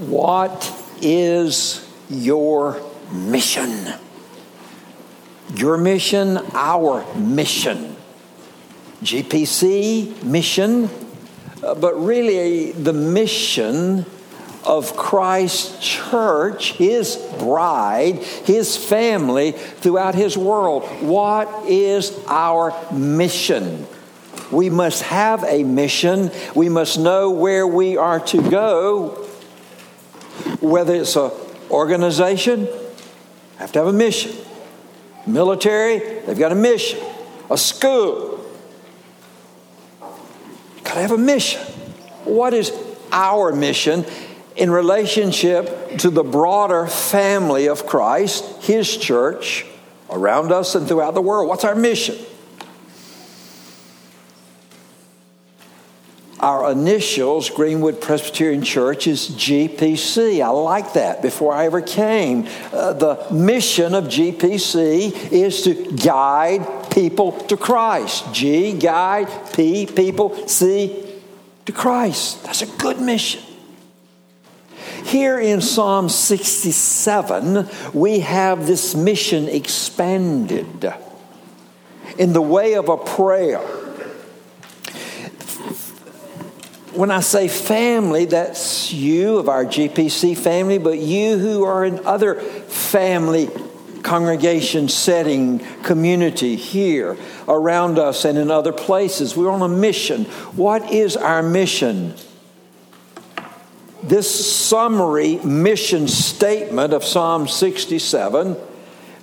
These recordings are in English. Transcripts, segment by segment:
What is your mission? Your mission, our mission. GPC mission, uh, but really the mission of Christ's church, his bride, his family throughout his world. What is our mission? We must have a mission. We must know where we are to go. Whether it's an organization, have to have a mission. Military, they've got a mission. A school, got to have a mission. What is our mission in relationship to the broader family of Christ, His church, around us and throughout the world? What's our mission? Our initials, Greenwood Presbyterian Church, is GPC. I like that. Before I ever came, uh, the mission of GPC is to guide people to Christ. G, guide, P, people, C, to Christ. That's a good mission. Here in Psalm 67, we have this mission expanded in the way of a prayer when I say family, that's you of our GPC family, but you who are in other family congregation setting community here around us and in other places. We're on a mission. What is our mission? This summary mission statement of Psalm 67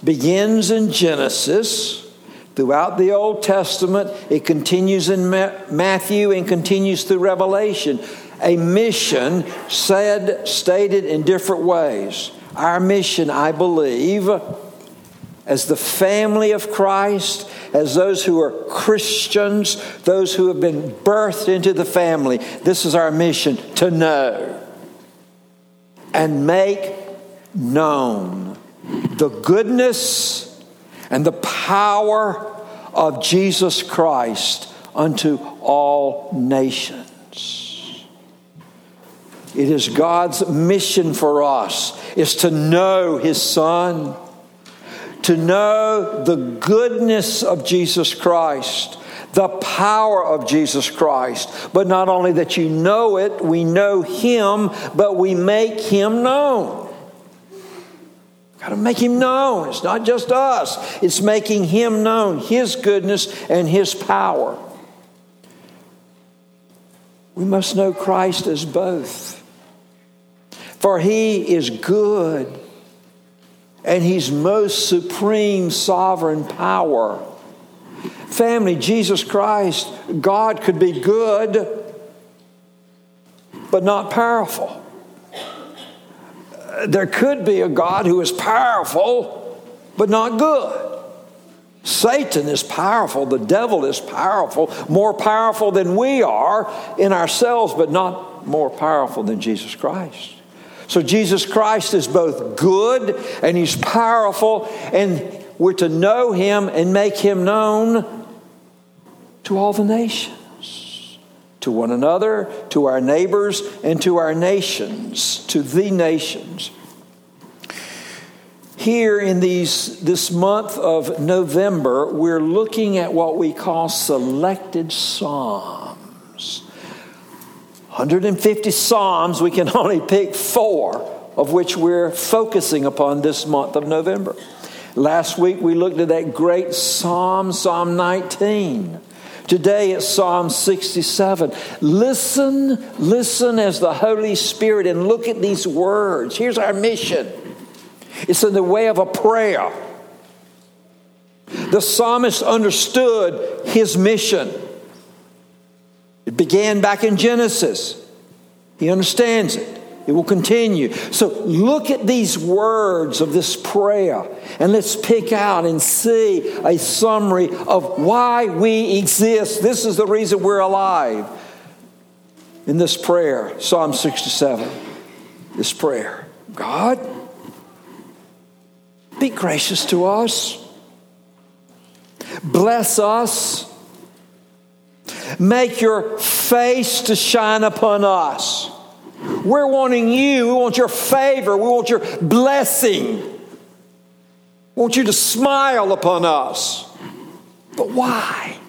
begins in Genesis Throughout the Old Testament, it continues in Matthew and continues through Revelation. A mission said, stated in different ways. Our mission, I believe, as the family of Christ, as those who are Christians, those who have been birthed into the family, this is our mission to know and make known the goodness and the power of Jesus Christ unto all nations. It is God's mission for us is to know his son, to know the goodness of Jesus Christ, the power of Jesus Christ. But not only that you know it, we know him, but we make him known. Got to make him known. It's not just us, it's making him known, his goodness and his power. We must know Christ as both. For he is good and he's most supreme sovereign power. Family, Jesus Christ, God could be good, but not powerful there could be a God who is powerful, but not good. Satan is powerful, the devil is powerful, more powerful than we are in ourselves, but not more powerful than Jesus Christ. So Jesus Christ is both good and he's powerful, and we're to know him and make him known to all the nations to one another, to our neighbors, and to our nations, to the nations. Here in these, this month of November, we're looking at what we call selected Psalms. 150 Psalms, we can only pick four of which we're focusing upon this month of November. Last week we looked at that great Psalm, Psalm 19. Today it's Psalm 67. Listen, listen as the Holy Spirit and look at these words. Here's our mission it's in the way of a prayer. The psalmist understood his mission. It began back in Genesis. He understands it. It will continue. So look at these words of this prayer and let's pick out and see a summary of why we exist. This is the reason we're alive. In this prayer, Psalm 67, this prayer God, be gracious to us, bless us, make your face to shine upon us We're wanting you. We want your favor. We want your blessing. We want you to smile upon us. But why?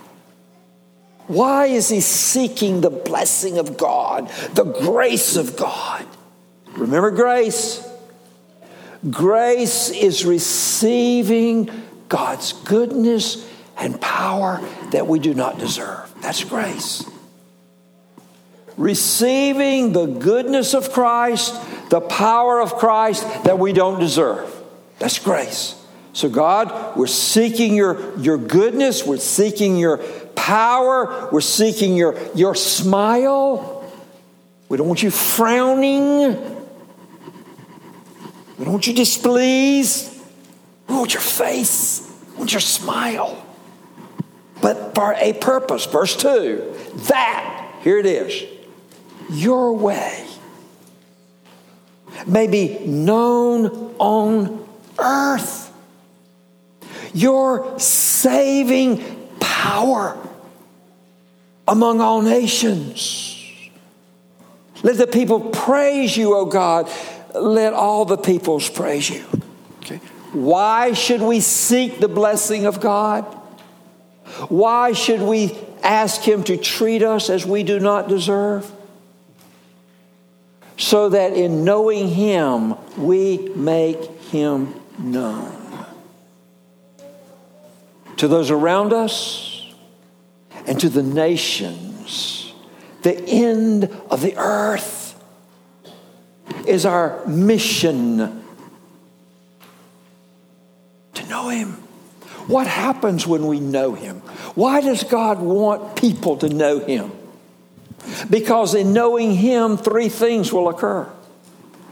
Why is he seeking the blessing of God, the grace of God? Remember grace. Grace is receiving God's goodness and power that we do not deserve. That's grace. Receiving the goodness of Christ, the power of Christ that we don't deserve. That's grace. So, God, we're seeking your, your goodness, we're seeking your power, we're seeking your, your smile. We don't want you frowning. We don't want you displeased. We want your face. We want your smile. But for a purpose. Verse 2 that, here it is, your way may be known on earth. Your saving power among all nations. Let the people praise you, O God. Let all the peoples praise you. Okay. Why should we seek the blessing of God? Why should we ask Him to treat us as we do not deserve? So that in knowing Him, we make Him known. To those around us and to the nations, the end of the earth is our mission to know Him. What happens when we know Him? Why does God want people to know Him? Because in knowing Him, three things will occur.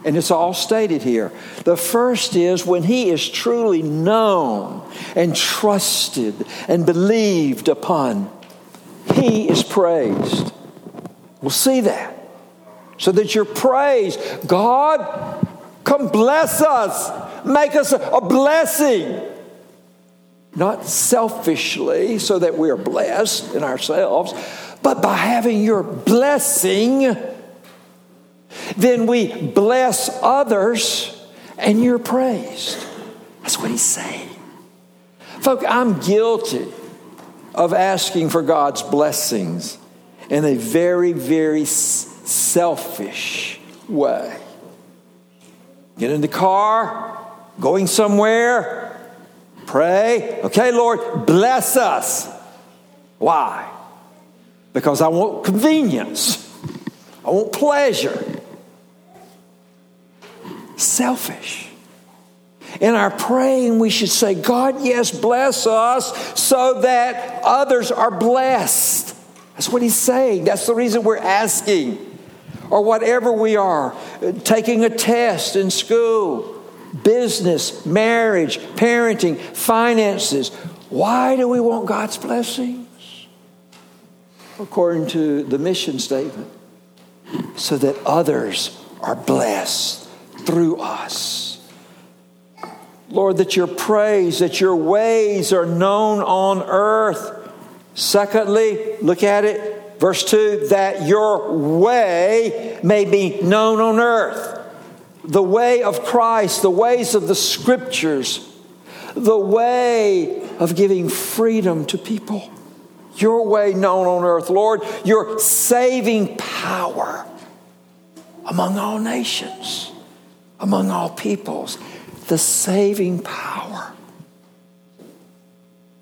And it's all stated here. The first is when He is truly known and trusted and believed upon, He is praised. We'll see that. So that you're praised. God, come bless us, make us a blessing not selfishly so that we are blessed in ourselves, but by having your blessing, then we bless others and you're praised. That's what he's saying. Folks, I'm guilty of asking for God's blessings in a very, very selfish way. Get in the car, going somewhere, Pray. Okay, Lord, bless us. Why? Because I want convenience, I want pleasure. Selfish. In our praying, we should say, God, yes, bless us so that others are blessed. That's what he's saying. That's the reason we're asking. Or whatever we are, taking a test in school business, marriage, parenting, finances. Why do we want God's blessings? According to the mission statement, so that others are blessed through us. Lord, that your praise, that your ways are known on earth. Secondly, look at it, verse 2 that your way may be known on earth the way of Christ, the ways of the scriptures, the way of giving freedom to people. Your way known on earth, Lord, your saving power among all nations, among all peoples. The saving power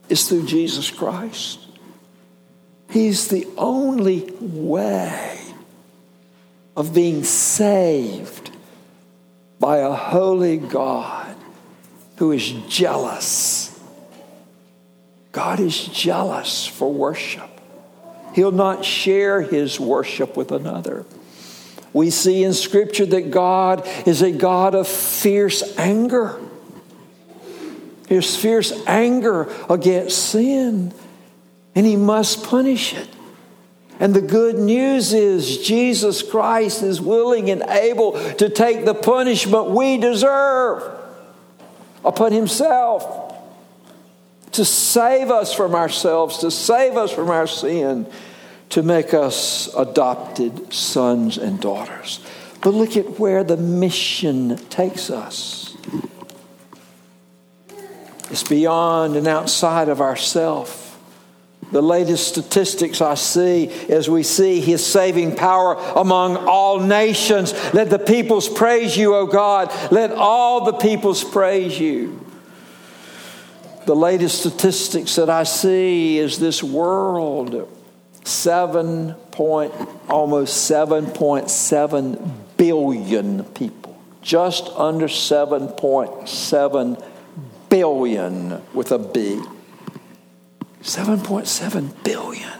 is through Jesus Christ. He's the only way of being saved by a holy God who is jealous. God is jealous for worship. He'll not share his worship with another. We see in Scripture that God is a God of fierce anger. His fierce anger against sin, and he must punish it. And the good news is Jesus Christ is willing and able to take the punishment we deserve upon himself to save us from ourselves, to save us from our sin, to make us adopted sons and daughters. But look at where the mission takes us. It's beyond and outside of ourself. The latest statistics I see as we see his saving power among all nations. Let the peoples praise you, O God. Let all the peoples praise you. The latest statistics that I see is this world seven point almost 7.7 billion people. Just under 7.7 billion with a b. 7.7 billion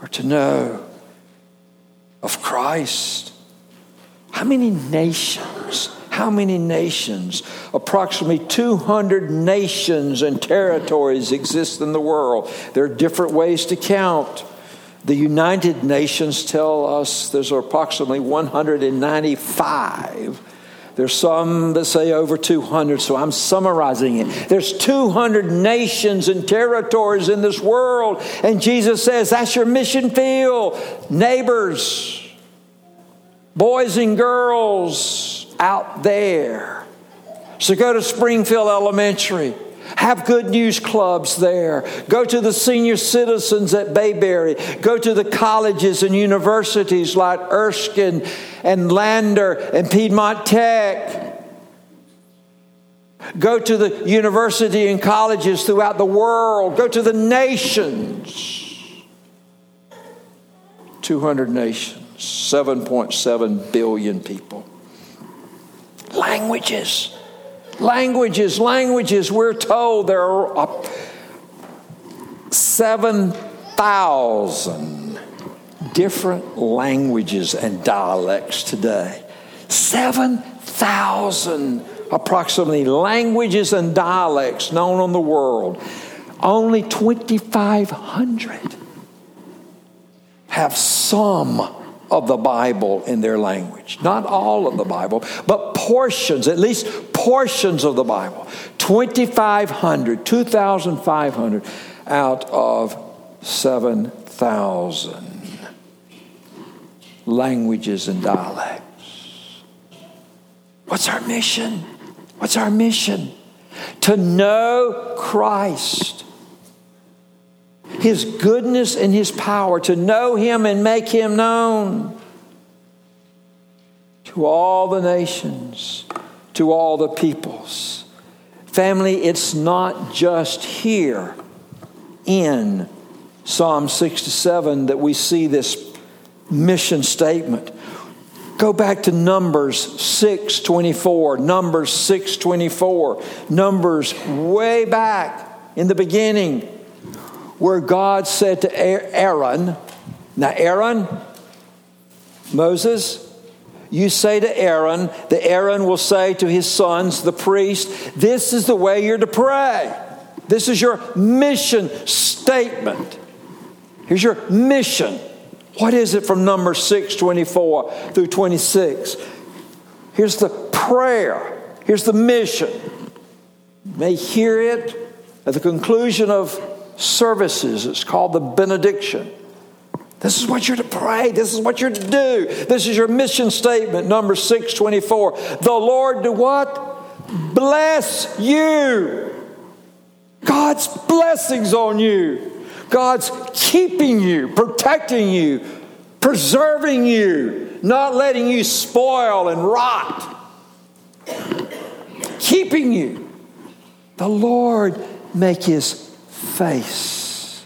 are to know of christ. How many nations how many nations? Approximately 200 nations and territories exist in the world. There are different ways to count. The United Nations tell us there's approximately 195. There's some that say over 200, so I'm summarizing it. There's 200 nations and territories in this world, and Jesus says that's your mission field. Neighbors, boys and girls, out there. So go to Springfield Elementary. Have good news clubs there. Go to the senior citizens at Bayberry. Go to the colleges and universities like Erskine and Lander and Piedmont Tech. Go to the university and colleges throughout the world. Go to the nations. 200 nations, 7.7 billion people. Languages. Languages, languages. We're told there are 7,000 different languages and dialects today. 7,000 approximately languages and dialects known on the world. Only 2,500 have some of the Bible in their language. Not all of the Bible, but portions, at least portions of the Bible. 2,500, 2,500 out of 7,000 languages and dialects. What's our mission? What's our mission? To know Christ his goodness and His power, to know Him and make Him known to all the nations, to all the peoples. Family, it's not just here in Psalm 67 that we see this mission statement. Go back to Numbers 624, Numbers 624, Numbers way back in the beginning where God said to Aaron, now, Aaron, Moses, you say to Aaron, the Aaron will say to his sons, the priest, this is the way you're to pray. This is your mission statement. Here's your mission. What is it from number 6, 24 through 26? Here's the prayer. Here's the mission. You may hear it at the conclusion of services. It's called the benediction. This is what you're to pray. This is what you're to do. This is your mission statement, number 624. The Lord do what? Bless you. God's blessings on you. God's keeping you, protecting you, preserving you, not letting you spoil and rot. Keeping you. The Lord make his face,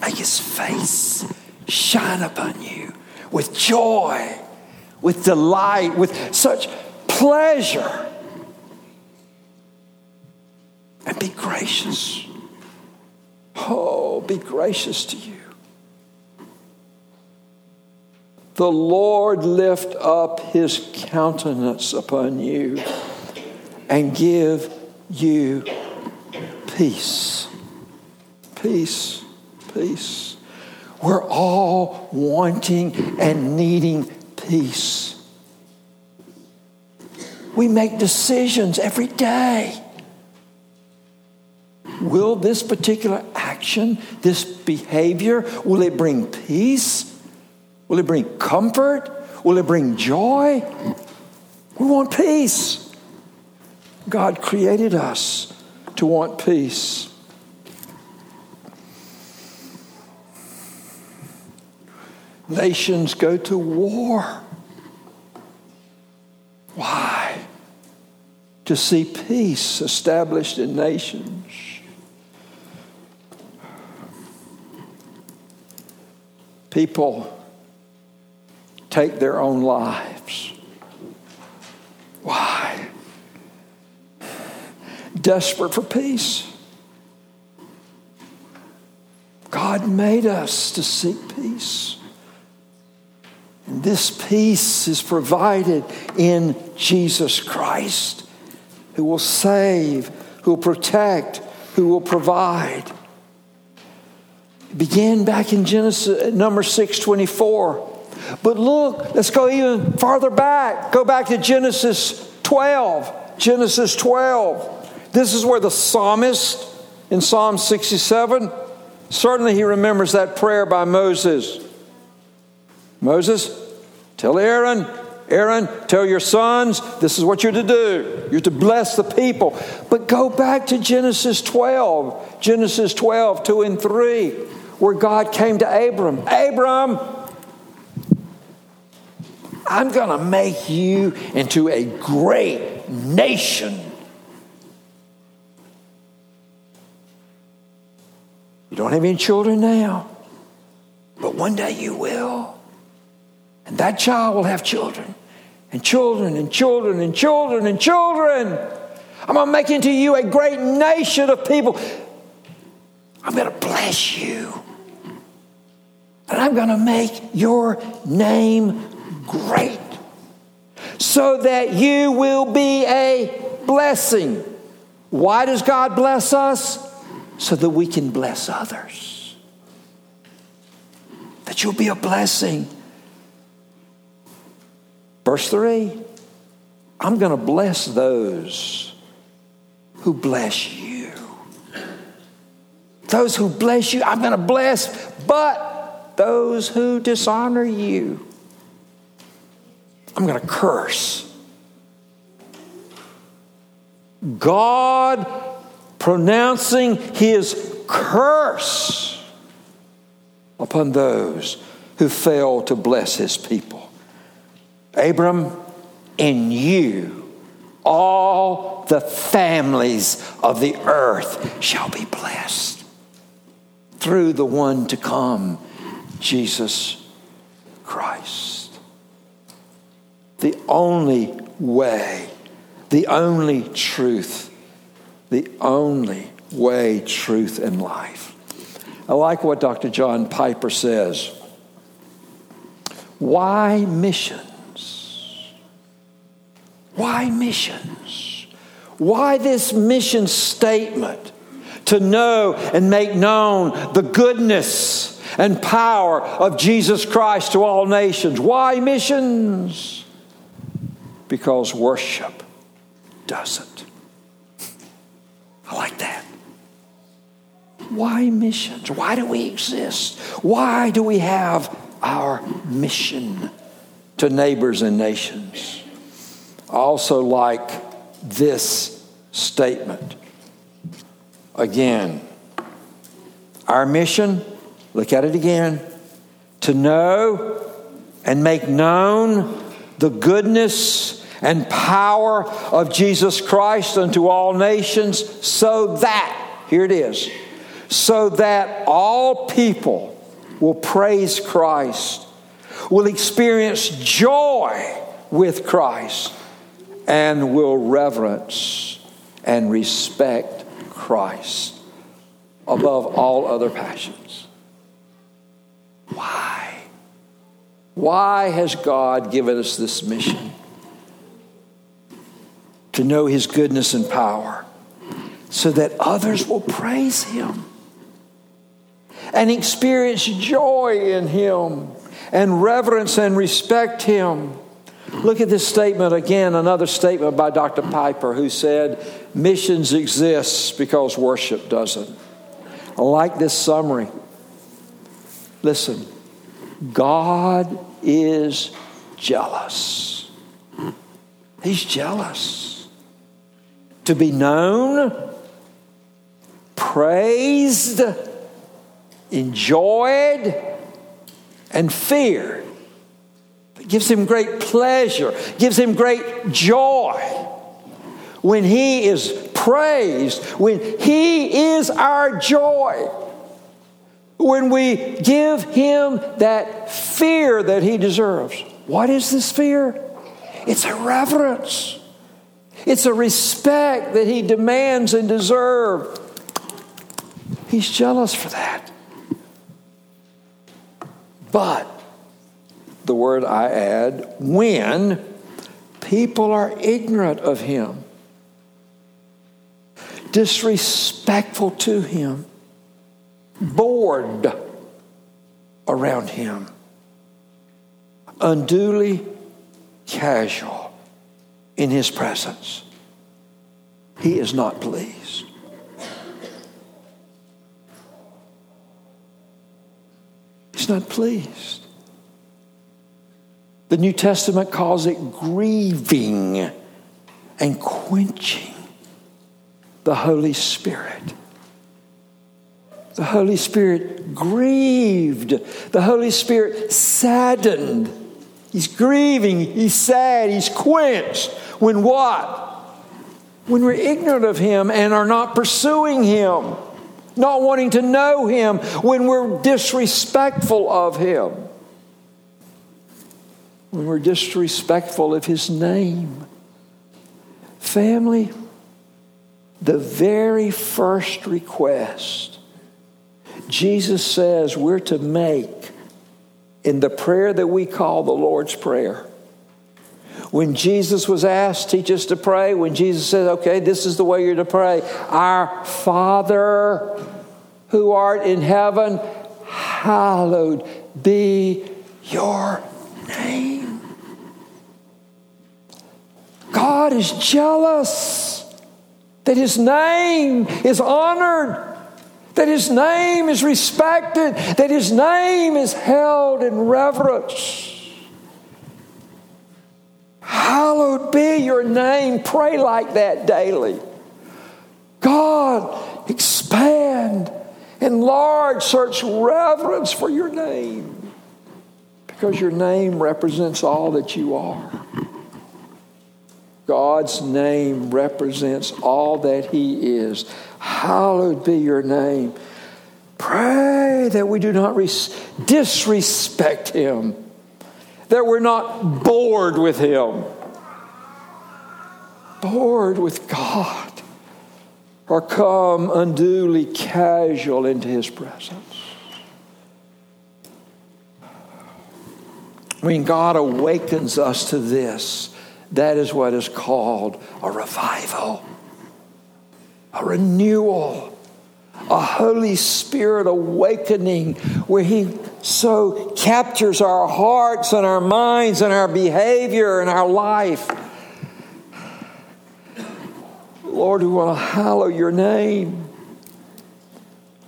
make his face shine upon you with joy, with delight, with such pleasure. And be gracious. Oh, be gracious to you. The Lord lift up his countenance upon you and give you peace peace, peace. We're all wanting and needing peace. We make decisions every day. Will this particular action, this behavior, will it bring peace? Will it bring comfort? Will it bring joy? We want peace. God created us to want peace. Nations go to war. Why? To see peace established in nations. People take their own lives. Why? Desperate for peace. God made us to seek peace. And this peace is provided in Jesus Christ, who will save, who will protect, who will provide. It began back in Genesis uh, number 624. But look, let's go even farther back. Go back to Genesis 12. Genesis 12. This is where the psalmist in Psalm 67, certainly he remembers that prayer by Moses. Moses, tell Aaron, Aaron, tell your sons, this is what you're to do. You're to bless the people. But go back to Genesis 12, Genesis 12, 2 and 3, where God came to Abram. Abram, I'm going to make you into a great nation. You don't have any children now, but one day you will. And that child will have children, and children, and children, and children, and children. I'm going to make into you a great nation of people. I'm going to bless you. And I'm going to make your name great so that you will be a blessing. Why does God bless us? So that we can bless others. That you'll be a blessing. Verse 3 I'm going to bless those who bless you. Those who bless you, I'm going to bless, but those who dishonor you, I'm going to curse. God pronouncing his curse upon those who fail to bless his people. Abram, in you, all the families of the earth shall be blessed through the one to come, Jesus Christ the only way, the only truth, the only way, truth, and life. I like what Dr. John Piper says. Why missions? Why missions? Why this mission statement? To know and make known the goodness and power of Jesus Christ to all nations. Why missions? because worship doesn't. I like that. Why missions? Why do we exist? Why do we have our mission to neighbors and nations? I also like this statement. Again, our mission, look at it again, to know and make known the goodness and power of Jesus Christ unto all nations, so that, here it is, so that all people will praise Christ, will experience joy with Christ, and will reverence and respect Christ above all other passions. Why? Why has God given us this mission? to know his goodness and power so that others will praise him and experience joy in him and reverence and respect him. Look at this statement again, another statement by Dr. Piper, who said, Missions exists because worship doesn't. I like this summary. Listen, God is jealous. He's jealous. To be known, praised, enjoyed, and feared. Gives him great pleasure, gives him great joy when he is praised, when he is our joy when we give him that fear that he deserves. What is this fear? It's a reverence. It's a respect that he demands and deserves. He's jealous for that. But the word I add, when people are ignorant of him, disrespectful to him, bored around him, unduly casual in his presence. He is not pleased. He's not pleased. The New Testament calls it grieving and quenching the Holy Spirit. The Holy Spirit grieved. The Holy Spirit saddened. He's grieving, he's sad, he's quenched. When what? When we're ignorant of Him and are not pursuing Him, not wanting to know Him, when we're disrespectful of Him, when we're disrespectful of His name. Family, the very first request Jesus says we're to make in the prayer that we call the Lord's Prayer. When Jesus was asked, teach us to pray, when Jesus said, okay, this is the way you're to pray Our Father who art in heaven, hallowed be your name. God is jealous that his name is honored that his name is respected, that his name is held in reverence. Hallowed be your name. Pray like that daily. God, expand, enlarge, search reverence for your name because your name represents all that you are. God's name represents all that He is. Hallowed be your name. Pray that we do not res- disrespect Him, that we're not bored with Him, bored with God, or come unduly casual into His presence. When God awakens us to this, that is what is called a revival, a renewal, a Holy Spirit awakening where He so captures our hearts and our minds and our behavior and our life. Lord, we want to hallow your name.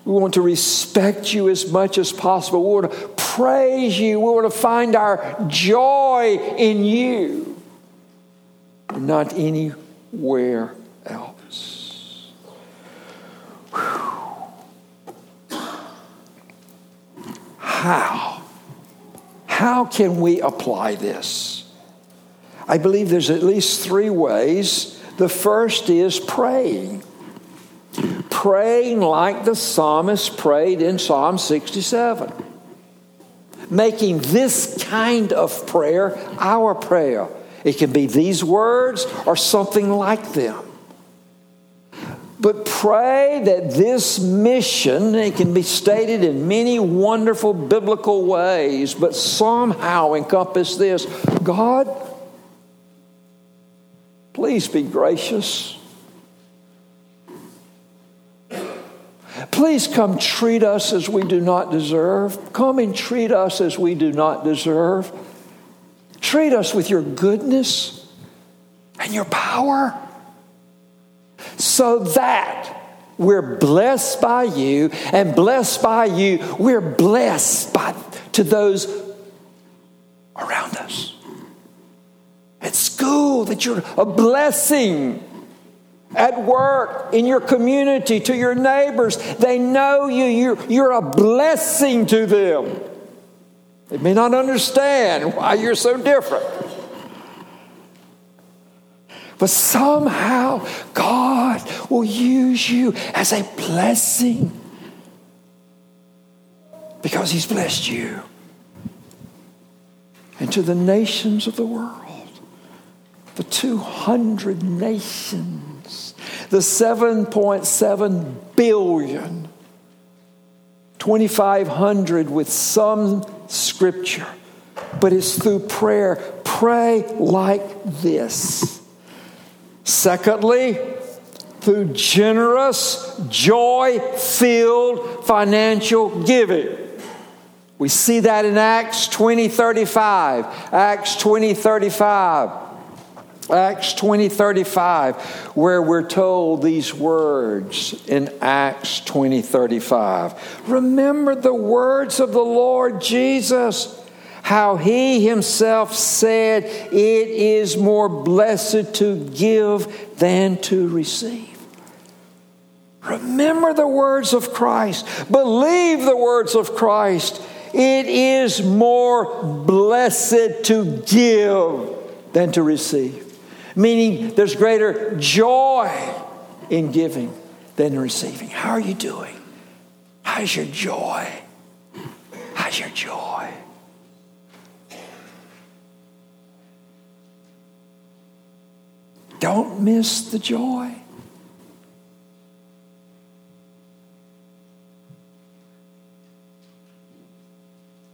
We want to respect you as much as possible. We want to praise you. We want to find our joy in you not anywhere else. Whew. How? How can we apply this? I believe there's at least three ways. The first is praying. Praying like the psalmist prayed in Psalm 67. Making this kind of prayer our prayer. It can be these words or something like them. But pray that this mission, it can be stated in many wonderful biblical ways, but somehow encompass this God, please be gracious. Please come treat us as we do not deserve. Come and treat us as we do not deserve. Treat us with your goodness and your power so that we're blessed by you and blessed by you we're blessed by to those around us at school, that you're a blessing at work, in your community, to your neighbors. They know you, you're, you're a blessing to them. They may not understand why you're so different. But somehow God will use you as a blessing because He's blessed you. And to the nations of the world, the 200 nations, the 7.7 billion, 2,500 with some scripture, but it's through prayer. Pray like this. Secondly, through generous, joy filled financial giving. We see that in Acts 20 35. Acts 20 35. Acts 20 35, where we're told these words in Acts 20 35. Remember the words of the Lord Jesus, how he himself said, It is more blessed to give than to receive. Remember the words of Christ, believe the words of Christ. It is more blessed to give than to receive meaning there's greater joy in giving than receiving. How are you doing? How's your joy? How's your joy? Don't miss the joy.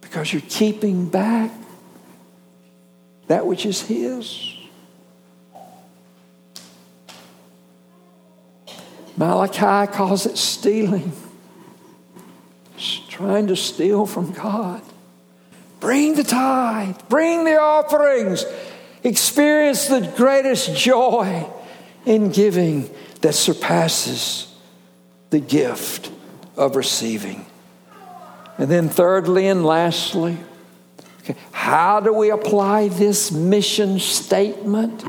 Because you're keeping back that which is His. Malachi calls it stealing. It's trying to steal from God. Bring the tithe, bring the offerings. Experience the greatest joy in giving that surpasses the gift of receiving. And then, thirdly and lastly, okay, how do we apply this mission statement?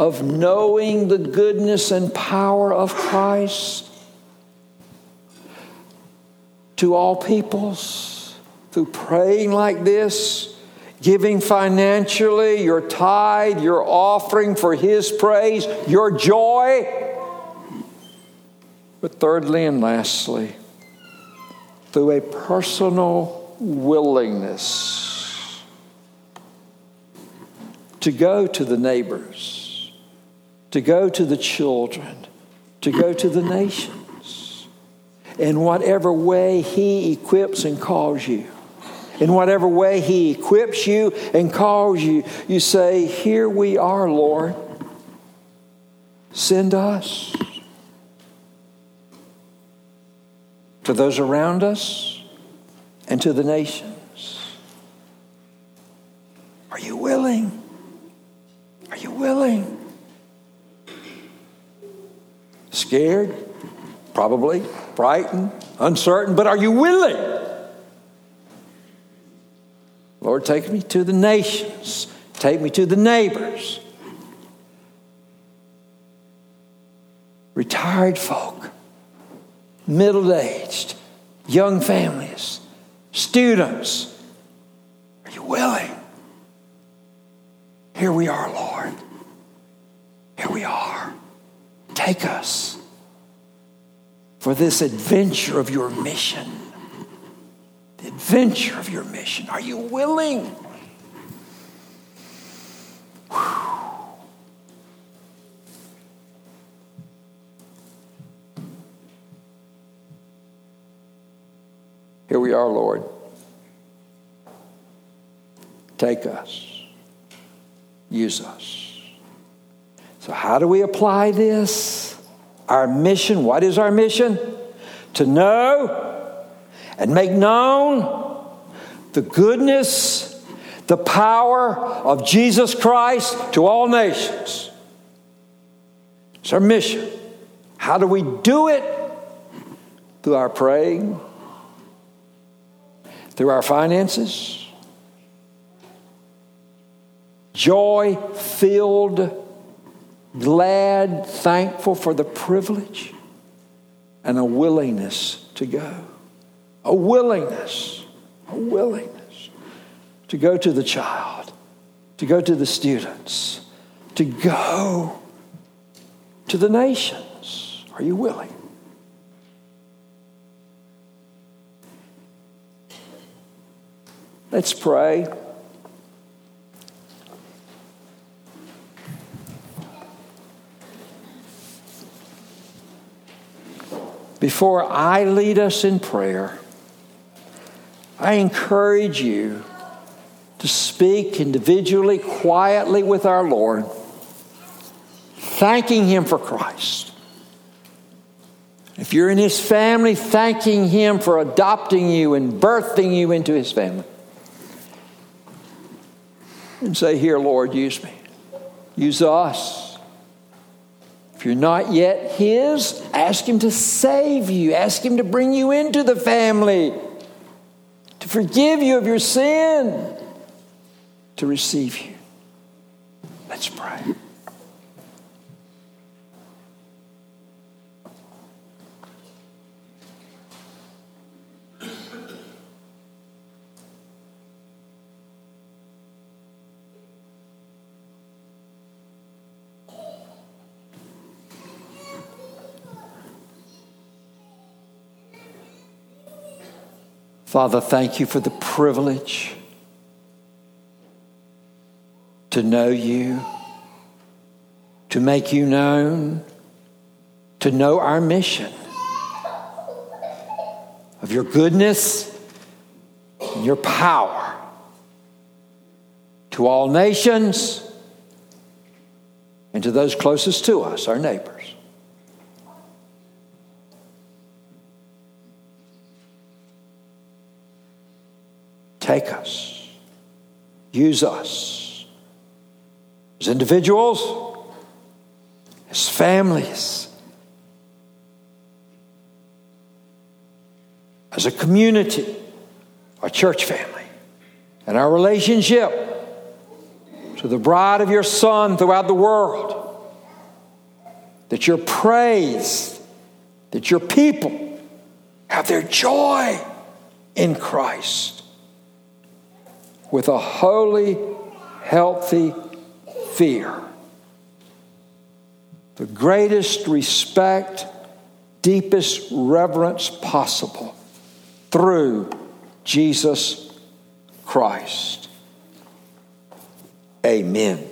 Of knowing the goodness and power of Christ to all peoples through praying like this, giving financially, your tithe, your offering for His praise, your joy. But thirdly and lastly, through a personal willingness to go to the neighbors to go to the children, to go to the nations. In whatever way He equips and calls you, in whatever way He equips you and calls you, you say, Here we are, Lord. Send us. To those around us and to the nations. Are you willing? Are you willing? Scared? Probably. Frightened? Uncertain? But are you willing? Lord, take me to the nations. Take me to the neighbors. Retired folk, middle aged, young families, students. Are you willing? Here we are, Lord. Here we are. Take us for this adventure of your mission. The adventure of your mission. Are you willing? Whew. Here we are, Lord. Take us. Use us. So, how do we apply this? Our mission, what is our mission? To know and make known the goodness, the power of Jesus Christ to all nations. It's our mission. How do we do it? Through our praying, through our finances, joy filled, glad, thankful for the privilege, and a willingness to go. A willingness, a willingness to go to the child, to go to the students, to go to the nations. Are you willing? Let's pray. Before I lead us in prayer, I encourage you to speak individually, quietly with our Lord, thanking Him for Christ. If you're in His family, thanking Him for adopting you and birthing you into His family. And say, Here, Lord, use me. Use us. If you're not yet His, ask Him to save you. Ask Him to bring you into the family, to forgive you of your sin, to receive you. Father, thank you for the privilege to know you, to make you known, to know our mission of your goodness and your power to all nations and to those closest to us, our neighbors. Take us. Use us as individuals, as families, as a community, our church family, and our relationship to the bride of your Son throughout the world. That your praise, that your people have their joy in Christ with a holy, healthy fear. The greatest respect, deepest reverence possible through Jesus Christ. Amen.